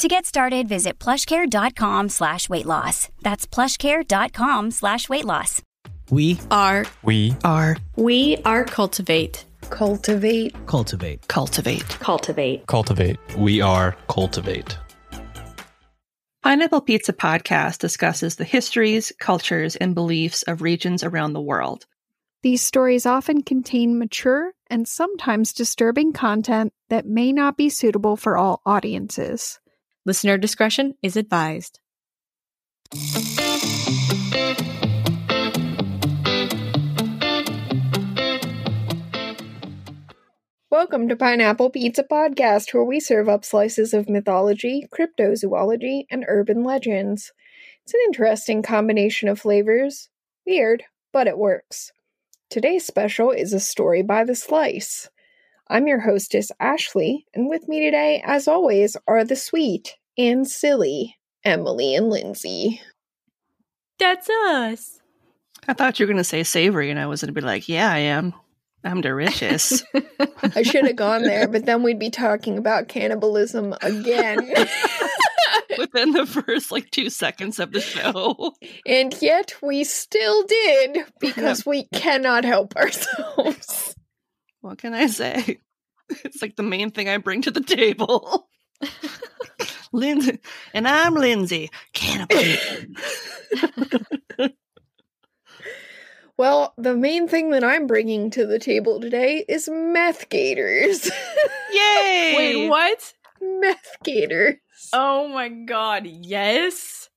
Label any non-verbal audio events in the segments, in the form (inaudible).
To get started, visit plushcare.com slash weight loss. That's plushcare.com slash weight loss. We are. We are. We are cultivate. Cultivate. Cultivate. Cultivate. Cultivate. Cultivate. We are cultivate. Pineapple Pizza podcast discusses the histories, cultures, and beliefs of regions around the world. These stories often contain mature and sometimes disturbing content that may not be suitable for all audiences. Listener discretion is advised. Welcome to Pineapple Pizza Podcast, where we serve up slices of mythology, cryptozoology, and urban legends. It's an interesting combination of flavors. Weird, but it works. Today's special is a story by the slice. I'm your hostess, Ashley, and with me today, as always, are the sweet and silly Emily and Lindsay. That's us. I thought you were going to say savory, and I was going to be like, yeah, I am. I'm delicious. (laughs) I should have gone there, but then we'd be talking about cannibalism again. (laughs) Within the first like two seconds of the show. And yet we still did (laughs) because we cannot help ourselves. What can I say? (laughs) It's like the main thing I bring to the table. (laughs) Lindsay, and I'm Lindsay, cannibalism. (laughs) Well, the main thing that I'm bringing to the table today is meth gators. Yay! Wait, what? meth gators. Oh my god, yes.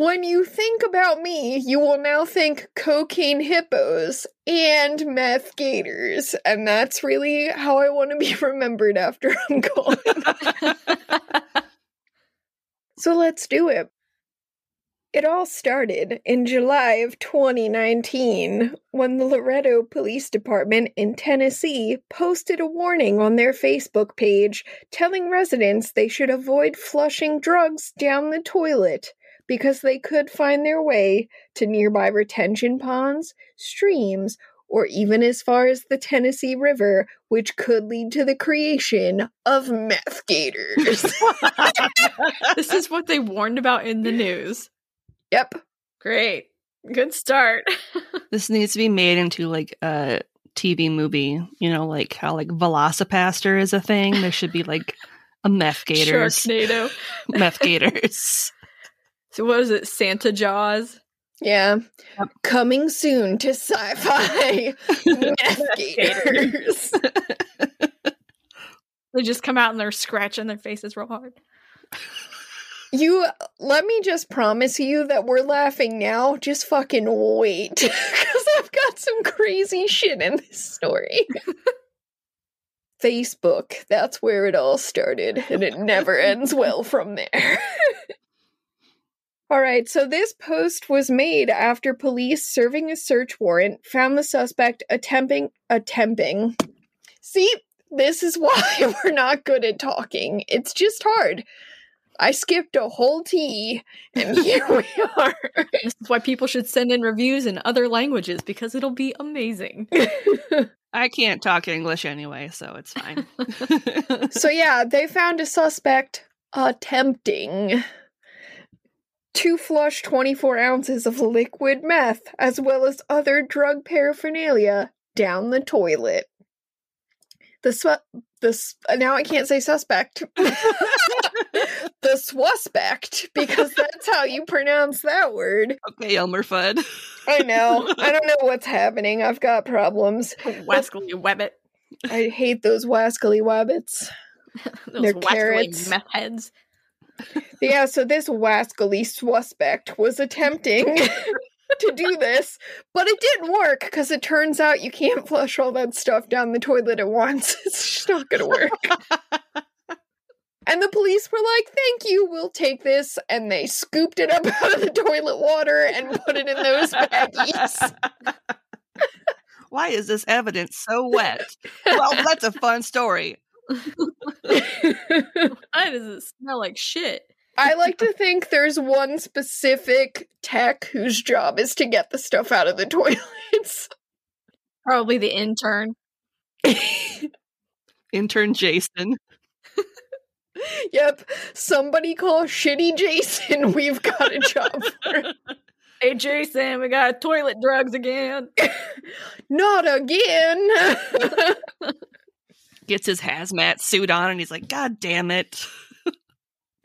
When you think about me, you will now think cocaine hippos and meth gators. And that's really how I want to be (laughs) remembered after I'm gone. (laughs) so let's do it. It all started in July of 2019 when the Loretto Police Department in Tennessee posted a warning on their Facebook page telling residents they should avoid flushing drugs down the toilet because they could find their way to nearby retention ponds, streams, or even as far as the Tennessee River, which could lead to the creation of meth gators. (laughs) this is what they warned about in the news. Yep. Great. Good start. (laughs) this needs to be made into like a TV movie. You know, like how like Velocipastor is a thing. There should be like a meth (laughs) gators. Sharknado. meth gators. So what is it? Santa Jaws? Yeah. Yep. Coming soon to sci-fi (laughs) (laughs) they just come out and they're scratching their faces real hard. You let me just promise you that we're laughing now. Just fucking wait. (laughs) Because I've got some crazy shit in this story. Facebook, that's where it all started, and it never ends well from there. All right, so this post was made after police serving a search warrant found the suspect attempting attempting. See, this is (laughs) why we're not good at talking. It's just hard. I skipped a whole T, and (laughs) here we are. This is why people should send in reviews in other languages because it'll be amazing. (laughs) I can't talk English anyway, so it's fine. so, yeah, they found a suspect attempting to flush 24 ounces of liquid meth, as well as other drug paraphernalia, down the toilet. The sw- the uh, now I can't say suspect. (laughs) the suspect because that's how you pronounce that word. Okay, Elmer Fudd. I know. I don't know what's (laughs) happening. I've got problems. Wascally Webbit. I hate those wascally wabbits. (laughs) those They're carrots. meth heads. Yeah, so this wascally suspect was attempting (laughs) to do this, but it didn't work because it turns out you can't flush all that stuff down the toilet at once. (laughs) It's just not going to work. And the police were like, thank you, we'll take this. And they scooped it up (laughs) out of the toilet water and put it in those baggies. Why is this evidence so wet? well, that's a fun story. (laughs) Why does it smell like shit? I like to think there's one specific tech whose job is to get the stuff out of the toilets. Probably the intern. (laughs) Intern Jason. yep, somebody call Shitty Jason. (laughs) We've got a job for him. Hey Jason, we got toilet drugs again. Not again. Gets his hazmat suit on and he's like, God damn it. (laughs)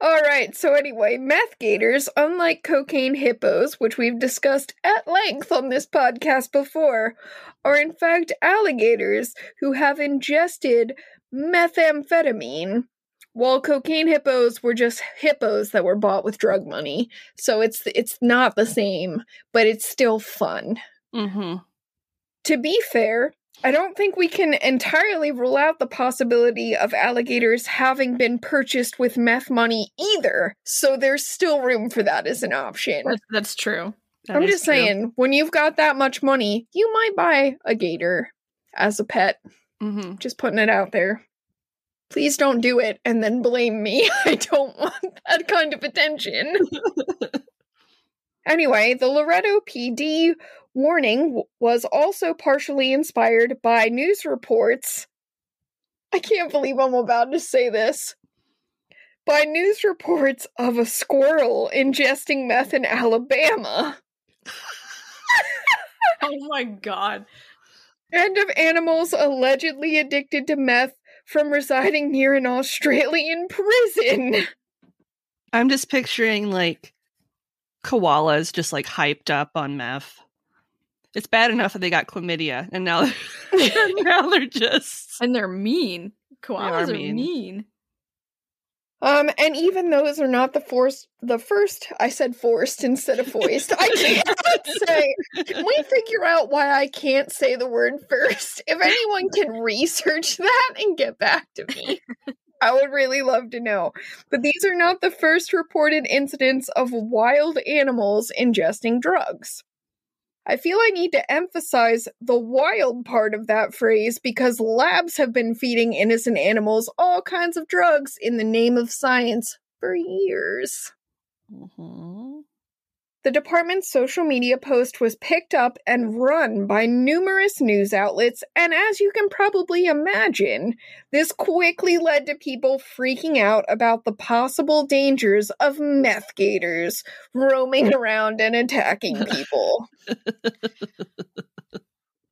All right, so anyway, meth gators, unlike cocaine hippos, which we've discussed at length on this podcast before, are in fact alligators who have ingested methamphetamine, while cocaine hippos were just hippos that were bought with drug money. So it's it's not the same, but it's still fun. Mm-hmm. To be fair, I don't think we can entirely rule out the possibility of alligators having been purchased with meth money either. So there's still room for that as an option. That's, that's true. I'm just saying, when you've got that much money, you might buy a gator as a pet. Mm-hmm. Just putting it out there. Please don't do it and then blame me. (laughs) I don't want that kind of attention. (laughs) anyway, the Loretto PD warning was also partially inspired by news reports. (laughs) I can't believe I'm about to say this. By news reports of a squirrel ingesting meth in Alabama. (laughs) Oh my god. and of animals allegedly addicted to meth from residing near an Australian prison. I'm just picturing like koalas just like hyped up on meth. It's bad enough that they got chlamydia, and now (laughs) (laughs) now they're just And they're mean. Koalas are mean. mean. Um, and even those are not the forced the first I said forced instead of foist. I can't (laughs) say can we figure out why I can't say the word first? If anyone can research that and get back to me. I would really love to know. But these are not the first reported incidents of wild animals ingesting drugs. I feel I need to emphasize the wild part of that phrase because labs have been feeding innocent animals all kinds of drugs in the name of science for years. Mhm. The department's social media post was picked up and run by numerous news outlets, and as you can probably imagine, this quickly led to people freaking out about the possible dangers of meth gators roaming (laughs) around and attacking people. (laughs)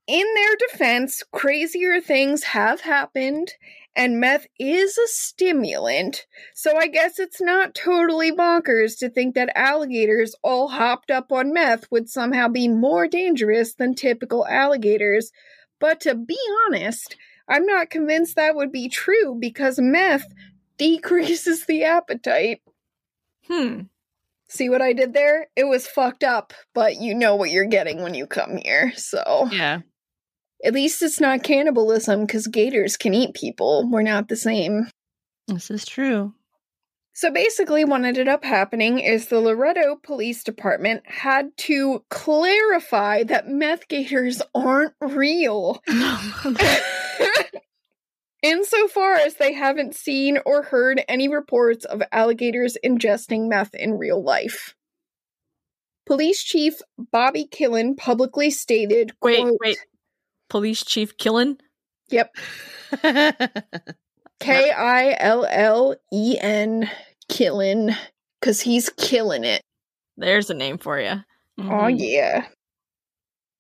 In their defense, crazier things have happened, and meth is a stimulant, so I guess it's not totally bonkers to think that alligators all hopped up on meth would somehow be more dangerous than typical alligators. But to be honest, I'm not convinced that would be true because meth decreases the appetite. Hmm. See what I did there? It was fucked up, but you know what you're getting when you come here, so. Yeah. At least it's not cannibalism because gators can eat people. We're not the same. This is true. So basically, what ended up happening is the Loretto Police Department had to clarify that meth gators aren't real. (laughs) (laughs) Insofar as they haven't seen or heard any reports of alligators ingesting meth in real life. Police Chief Bobby Killen publicly stated, Wait, quote, wait. Police Chief Killen? (laughs) Yep, K I L L E N, Killen, because he's killing it. There's a name for you. Oh Mhm. yeah.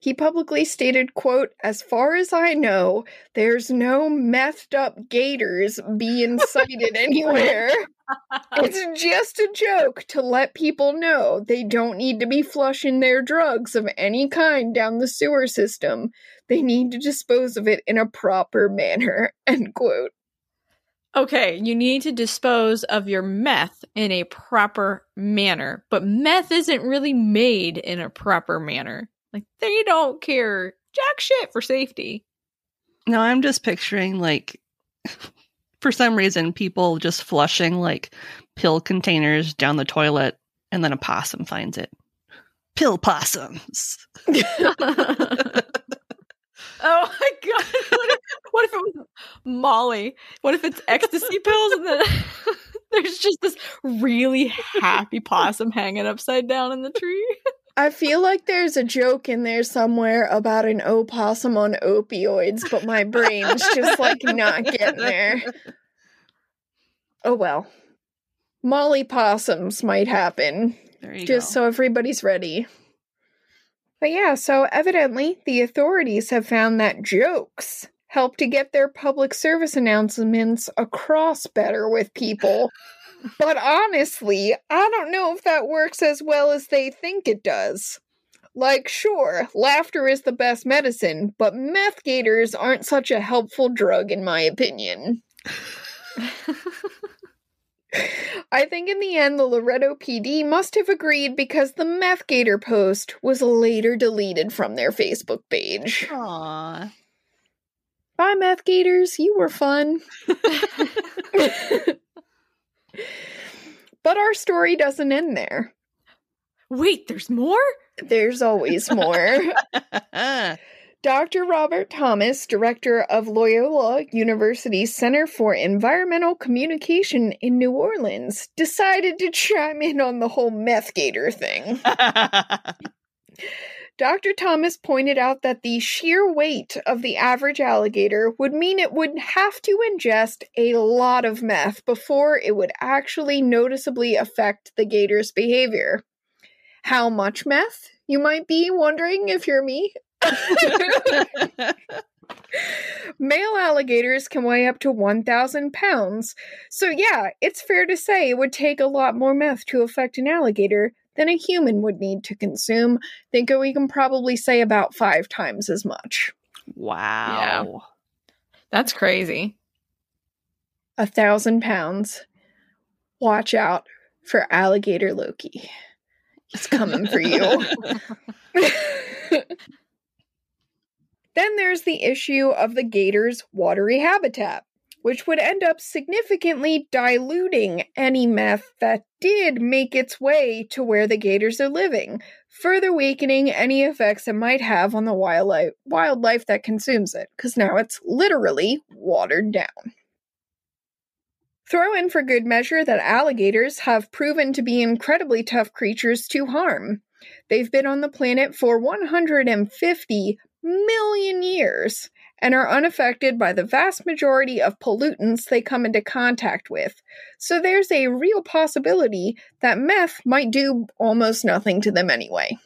He publicly stated, quote, as far as I know, there's no messed up gators being sighted (laughs) anywhere. It's (laughs) just a joke to let people know they don't need to be flushing their drugs of any kind down the sewer system. They need to dispose of it in a proper manner. (laughs) End quote. Okay, you need to dispose of your meth in a proper manner, but meth isn't really made in a proper manner. Like, they don't care jack shit for safety. No, I'm just picturing like (laughs) for some reason, people just flushing like pill containers down the toilet, and then a possum finds it. Pill possums. (laughs) Oh my (laughs) god! What if, what if it was Molly? What if it's ecstasy pills and then (laughs) there's just this really happy possum hanging upside down in the tree? I feel like there's a joke in there somewhere about an opossum on opioids, but my brain's just like not getting there. Oh well. Molly possums might happen, There you just go. so everybody's ready. But yeah, so evidently the authorities have found that jokes help to get their public service announcements across better with people. but honestly, I don't know if that works as well as they think it does. Like, sure, laughter is the best medicine, but meth gators aren't such a helpful drug, in my opinion. (laughs) I think in the end, the Loretto PD must have agreed because the meth gator post was later deleted from their Facebook page. Aw. Bye, meth gators. You were fun. (laughs) (laughs) but our story doesn't end there. Wait, there's more? There's always more. (laughs) Dr. Robert Thomas, director of Loyola University's Center for Environmental Communication in New Orleans, decided to chime in on the whole meth gator thing. (laughs) Dr. Thomas pointed out that the sheer weight of the average alligator would mean it would have to ingest a lot of meth before it would actually noticeably affect the gator's behavior. How much meth? You might be wondering if you're me. Male alligators can weigh up to 1,000 pounds. So, yeah, it's fair to say it would take a lot more meth to affect an alligator than a human would need to consume. Think we can probably say about five times as much. wow. That's crazy. A thousand pounds. Watch out for alligator Loki. He's coming for you. (laughs) (laughs) then there's the issue of the gator's watery habitat, which would end up significantly diluting any meth that did make its way to where the gators are living, further weakening any effects it might have on the wildlife, wildlife that consumes it, because now it's literally watered down. Throw in for good measure that alligators have proven to be incredibly tough creatures to harm. They've been on the planet for 150 million years and are unaffected by the vast majority of pollutants they come into contact with. So there's a real possibility that meth might do almost nothing to them anyway.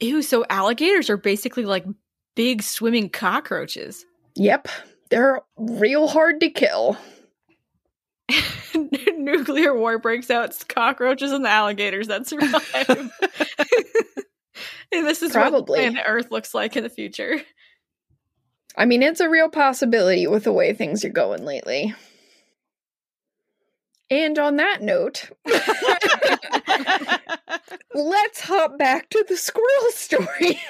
Ew, so alligators are basically like big swimming cockroaches. Yep, they're real hard to kill. (laughs) Nuclear war breaks out, it's cockroaches and the alligators that survive. (laughs) (laughs) and (laughs) this is Probably. what planet Earth looks like in the future. I mean, it's a real possibility with the way things are going lately. And on that note, (laughs) let's hop back to the squirrel story. (laughs)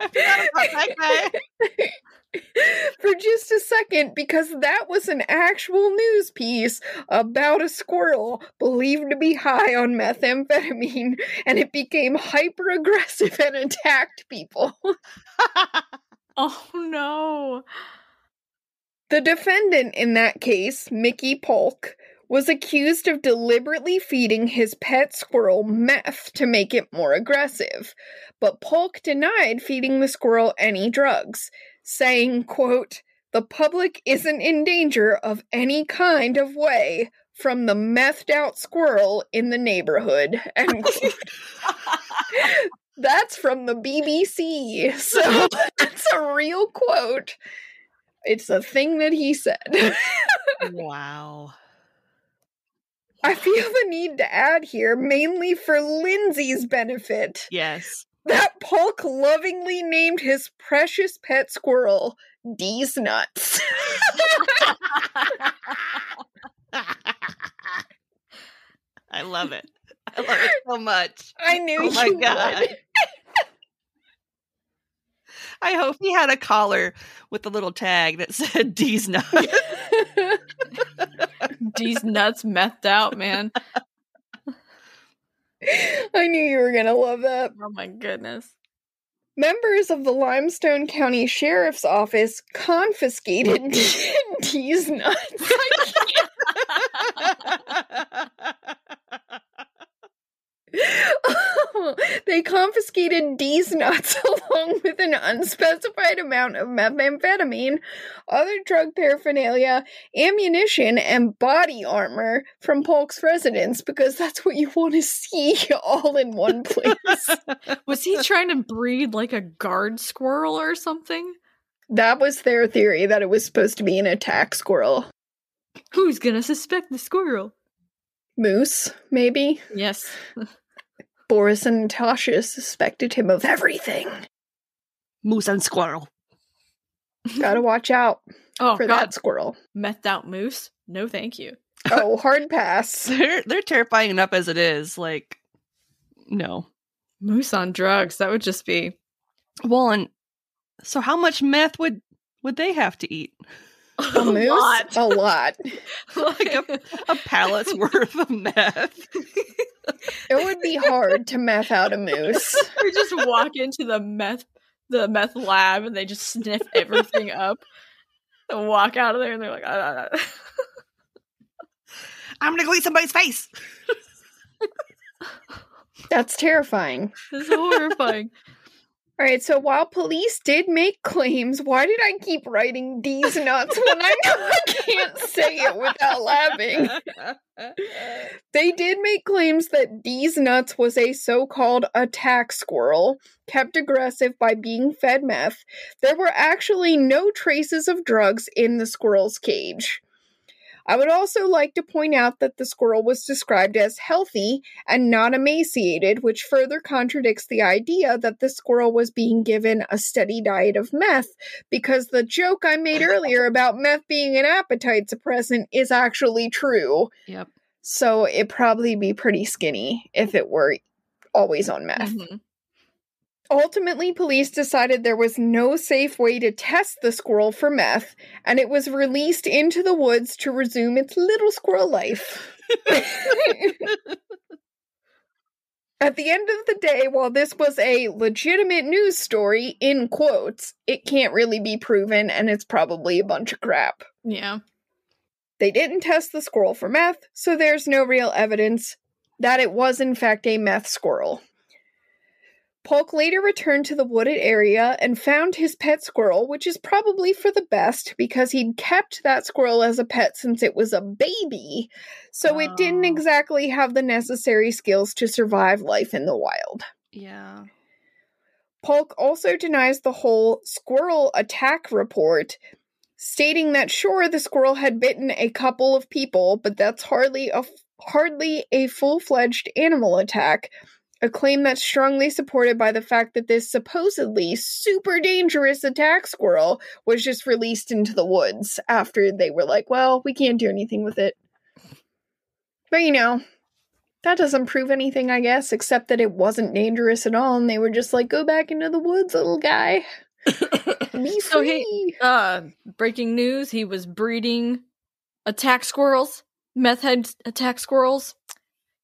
I forgot about that guy. (laughs) For just a second, because that was an actual news piece about a squirrel believed to be high on methamphetamine, (laughs) and it became hyper aggressive and attacked people. (laughs) Oh no. The defendant in that case, Mickey Paulk, was accused of deliberately feeding his pet squirrel meth to make it more aggressive. But Paulk denied feeding the squirrel any drugs, saying, quote, "The public isn't in danger of any kind of way from the methed out squirrel in the neighborhood." End. (laughs) That's from the BBC. So (laughs) that's a real quote. It's a thing that he said. (laughs) wow. I feel the need to add here, mainly for Lindsay's benefit, Yes. That Paulk lovingly named his precious pet squirrel D's Nuts. (laughs) I love it. I love it so much. I knew Oh my you god. would. I hope he had a collar with a little tag that said D's nuts. (laughs) D's nuts methed out, man. I knew you were gonna love that. Oh my goodness. Members of the Limestone County Sheriff's Office confiscated (laughs) (laughs) D's nuts. (laughs) (laughs) they confiscated D's nuts (laughs) along with an unspecified amount of methamphetamine, other drug paraphernalia, ammunition, and body armor from Paulk's residence because that's what you want to see (laughs) all in one place. Was he trying to breed like a guard squirrel or something? that was their theory that it was supposed to be an attack squirrel. Who's gonna suspect the squirrel? Moose, maybe? Yes. Boris and Natasha suspected him of everything. Moose and squirrel. (laughs) Gotta watch out Oh for god, that squirrel. methed out moose? No, thank you. (laughs) Oh, hard pass. (laughs) They're they're terrifying enough as it is. Like, no. Moose on drugs. That would just be Well, and so how much meth would would they have to eat? A moose? lot. A lot. Like a, a pallet's worth of meth. (laughs) It would be hard to meth out a moose. (laughs) we just walk into the meth the meth lab and they just sniff everything up and walk out of there and they're like "Ah, ah, ah." (laughs) I'm gonna go eat somebody's face. That's terrifying. this is horrifying All right, so while police did make claims, why did I keep writing D's nuts when I know I can't say it without laughing? (laughs) They did make claims that D's nuts was a so called attack squirrel, kept aggressive by being fed meth. There were actually no traces of drugs in the squirrel's cage. I would also like to point out that the squirrel was described as healthy and not emaciated, which further contradicts the idea that the squirrel was being given a steady diet of meth, because the joke I made (laughs) earlier about meth being an appetite suppressant is actually true. Yep. So it'd probably be pretty skinny if it were always on meth. Mhm. Ultimately, police decided there was no safe way to test the squirrel for meth, and it was released into the woods to resume its little squirrel life. (laughs) At the end of the day, while this was a legitimate news story, in quotes, it can't really be proven and it's probably a bunch of crap. yeah They didn't test the squirrel for meth, so there's no real evidence that it was in fact a meth squirrel. Paulk later returned to the wooded area and found his pet squirrel, which is probably for the best because he'd kept that squirrel as a pet since it was a baby, so it didn't Oh. exactly have the necessary skills to survive life in the wild. Yeah. Paulk also denies the whole squirrel attack report, stating that sure the squirrel had bitten a couple of people, but that's hardly a hardly a full-fledged animal attack. A claim that's strongly supported by the fact that this supposedly super dangerous attack squirrel was just released into the woods after they were like, well, we can't do anything with it. But you know, that doesn't prove anything, I guess, except that it wasn't dangerous at all, and they were just like, "Go back into the woods, little guy. (laughs) Be So free." he- uh breaking news he was breeding attack squirrels meth head attack squirrels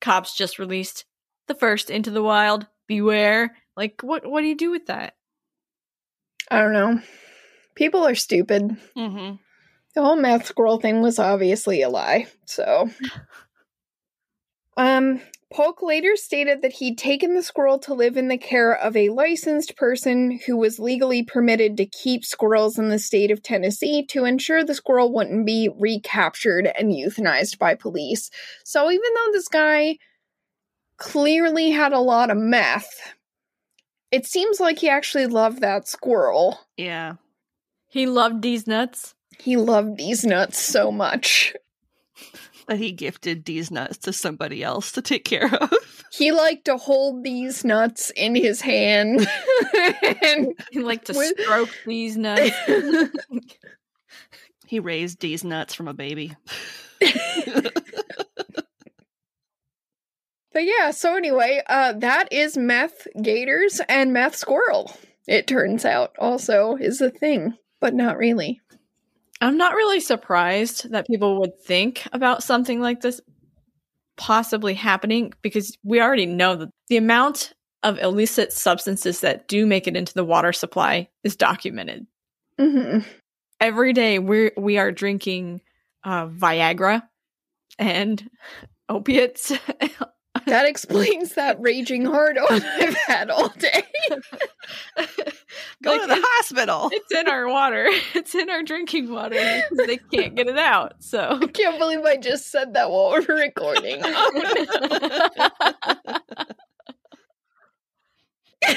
cops just released the first into the wild beware like what what do you do with that I don't know. People are stupid. Mm-hmm. The whole math squirrel thing was obviously a lie. So, (laughs) um, Paulk later stated that he'd taken the squirrel to live in the care of a licensed person who was legally permitted to keep squirrels in the state of Tennessee to ensure the squirrel wouldn't be recaptured and euthanized by police. So, even though this guy clearly had a lot of meth, it seems like he actually loved that squirrel. Yeah. he loved these nuts He loved these nuts so much. (laughs) That he gifted these nuts to somebody else to take care of. He liked to hold these nuts in his hand. and (laughs) (laughs) he liked to With- stroke these nuts He raised these nuts from a baby. But yeah, so anyway, uh that is meth gators and meth squirrel. it turns out, also is a thing, but not really. I'm not really surprised that people would think about something like this possibly happening because we already know that the amount of illicit substances that do make it into the water supply is documented. hmm Every day we we are drinking uh, Viagra and (laughs) opiates. That explains that raging heart on I've (laughs) had all day. Go Like, to the it's- hospital. It's in our water. (laughs) It's in our drinking water. They can't get it out. So (laughs) I can't believe I just said that while we're recording. Oh, no.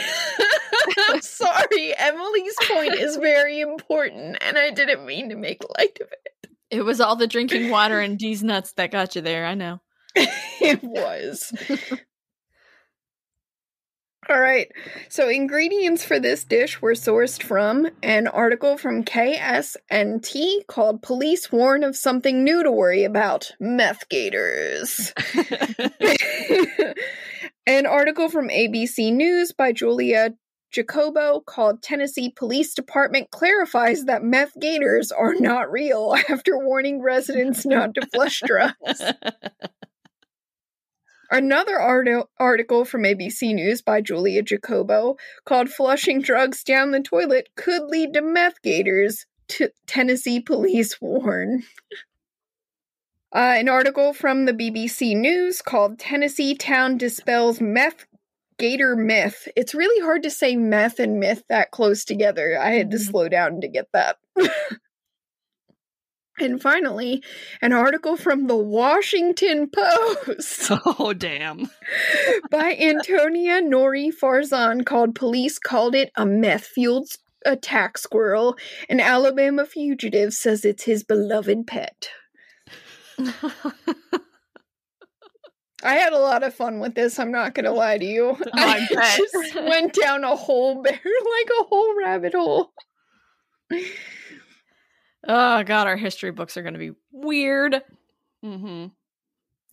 I'm sorry. Emily's point is very important, and I didn't mean to make light of it. it was all the drinking water and D's nuts that got you there. I know. (laughs) it was. All right. So, ingredients for this dish were sourced from an article from KSNT called Police Warn of Something New to Worry About Meth Gators. (laughs) an article from ABC News by Julia Jacobo called Tennessee Police Department clarifies that meth gators are not real after warning residents not to flush (laughs) drugs. Another art- article from ABC News by Julia Jacobo called Flushing Drugs Down the Toilet Could Lead to Meth Gators, T- Tennessee Police (laughs) Warn. Uh, an article from the BBC News called Tennessee Town Dispels Meth Gator Myth. It's really hard to say meth and myth that close together. I had to Mhm. slow down to get that. (laughs) and finally, an article from the Washington Post (laughs) oh damn. (laughs) by Antonia Noori Farzan called Police Called It a Meth Fueled Attack Squirrel. An Alabama fugitive says it's his beloved pet. I had a lot of fun with this, I'm not gonna lie to you. (laughs) I just went down a whole bear like a whole rabbit hole. Oh god, our history books are going to be weird. Mm-hmm.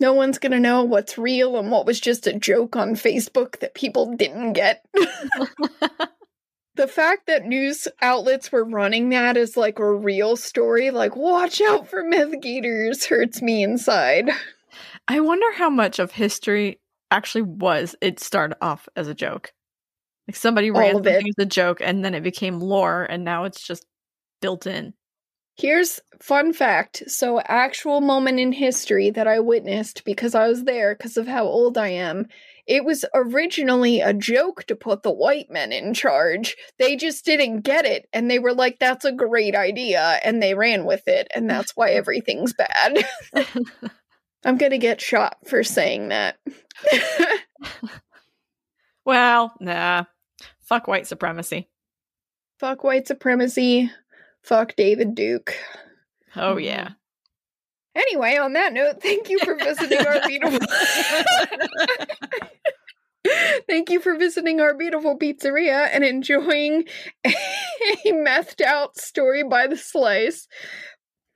No one's gonna know what's real and what was just a joke on Facebook that people didn't get. (laughs) the fact that news outlets were running that as like a real story, like watch out for meth gators, hurts me inside. (laughs) I wonder how much of history actually was it started off as a joke. Like somebody All ran something as a joke and then it became lore and now it's just built in. Here's fun fact. So actual moment in history that I witnessed because I was there because of how old I am. It was originally a joke to put the white men in charge. They just didn't get it and they were like that's a great idea and they ran with it and that's why (laughs) everything's bad. (laughs) I'm going to get shot for saying that. (laughs) Well, nah. Fuck white supremacy. Fuck white supremacy. Fuck David Duke. Oh Mhm. yeah. Anyway, on that note, thank you for visiting our beautiful. (laughs) thank you for visiting our beautiful pizzeria and enjoying a methed out story by the slice.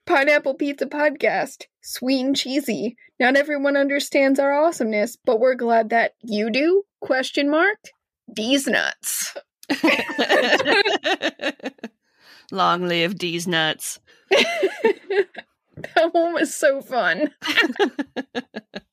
Pineapple Pizza Podcast, sweet and cheesy. Not everyone understands our awesomeness, but we're glad that you do. Question mark. These nuts. (laughs) (laughs) Long live these nuts. (laughs) that one was so fun. (laughs)